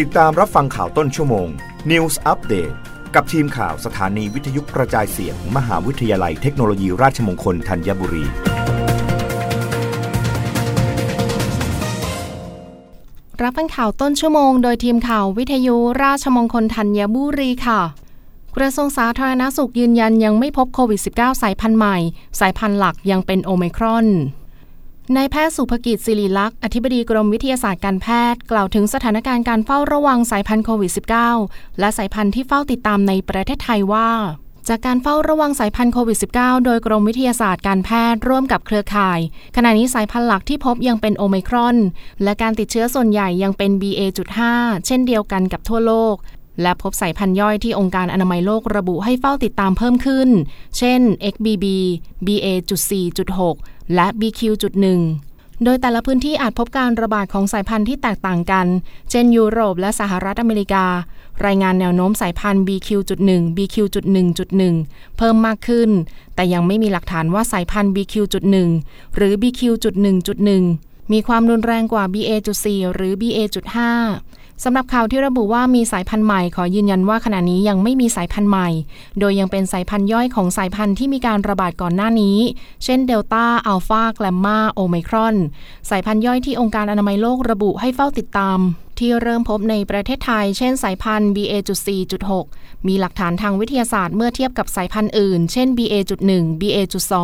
ติดตามรับฟังข่าวต้นชั่วโมง News Update กับทีมข่าวสถานีวิทยุกระจายเสียงมมหาวิทยาลัยเทคโนโลยีราชมงคลธัญบุรี รับฟังข่าวต้นชั่วโมง โดยทีมข่าววิทยุราชมงคลธัญบุรีค่ะกระทรวงสาธารณสุขยืนยันยังไม่พบโควิด -19 สายพันธุ์ใหม่ สายพันธุ์หลักยังเป็นโอไมครอน นายแพทย์สุภกิจศิริลักษ์ อธิบดีกรมวิทยาศาสตร์การแพทย์ กล่าวถึงสถานการณ์การเฝ้าระวังสายพันธุ์โควิด -19 และสายพันธุ์ที่เฝ้าติดตามในประเทศไทยว่า จากการเฝ้าระวังสายพันธุ์โควิด -19 โดยกรมวิทยาศาสตร์การแพทย์ร่วมกับเครือข่าย ขณะนี้สายพันธุ์หลักที่พบยังเป็นโอมครอน และการติดเชื้อส่วนใหญ่ยังเป็น BA.5 เช่นเดียวกันกับทั่วโลก และพบสายพันธุ์ย่อยที่องค์การอนามัยโลกระบุให้เฝ้าติดตามเพิ่มขึ้น เช่น XBB BA.4.6 และ BQ.1 โดยแต่ละพื้นที่อาจพบการระบาดของสายพันธุ์ที่แตกต่างกัน เช่นยุโรปและสหรัฐอเมริกา รายงานแนวโน้มสายพันธุ์ BQ.1 BQ.1.1 เพิ่มมากขึ้น แต่ยังไม่มีหลักฐานว่าสายพันธุ์ BQ.1 หรือ BQ.1.1 มีความรุนแรงกว่า BA.4 หรือ BA.5 สำหรับข่าวที่ระบุว่ามีสายพันธุ์ใหม่ขอยืนยันว่าขณะนี้ยังไม่มีสายพันธุ์ใหม่ โดยยังเป็นสายพันธุ์ย่อยของสายพันธุ์ที่มีการระบาดก่อนหน้านี้ เช่นเดลต้า อัลฟาแกลมมาโอไมครอน สายพันธุ์ย่อยที่องค์การอนามัยโลกระบุให้เฝ้าติดตามที่เริ่มพบในประเทศไทย เช่นสายพันธุ์ BA.4.6 มีหลักฐานทางวิทยาศาสตร์เมื่อเทียบกับสายพันธุ์อื่น เช่น BA.1 BA.2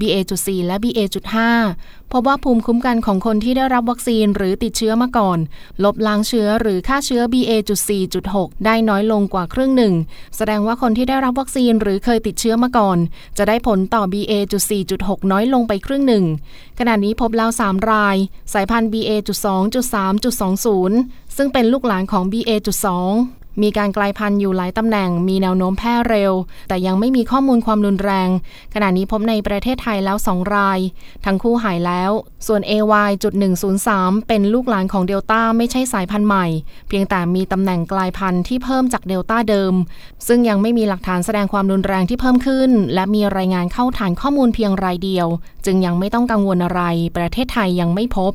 BA.4 และ BA.5 พบว่าภูมิคุ้มกันของคนที่ได้รับวัคซีนหรือติดเชื้อมาก่อน ลบล้างเชื้อหรือฆ่าเชื้อ BA.4.6 ได้น้อยลงกว่าครึ่งหนึ่ง แสดงว่าคนที่ได้รับวัคซีนหรือเคยติดเชื้อมาก่อน จะได้ผลต่อ BA.4.6 น้อยลงไปครึ่งหนึ่งขณะนี้พบแล้ว 3 ราย สายพันธุ์ BA.2.3.20 ซึ่งเป็นลูกหลานของ BA.2 มีการกลายพันธุ์อยู่หลายตำแหน่ง มีแนวโน้มแพร่เร็ว แต่ยังไม่มีข้อมูลความรุนแรง ขณะนี้พบในประเทศไทยแล้ว 2 ราย ทั้งคู่หายแล้ว ส่วน AY.103 เป็นลูกหลานของเดลต้าไม่ใช่สายพันธุ์ใหม่ เพียงแต่มีตำแหน่งกลายพันธุ์ที่เพิ่มจากเดลต้าเดิม ซึ่งยังไม่มีหลักฐานแสดงความรุนแรงที่เพิ่มขึ้น และมีรายงานเข้าฐานข้อมูลเพียงรายเดียว จึงยังไม่ต้องกังวลอะไร ประเทศไทยยังไม่พบ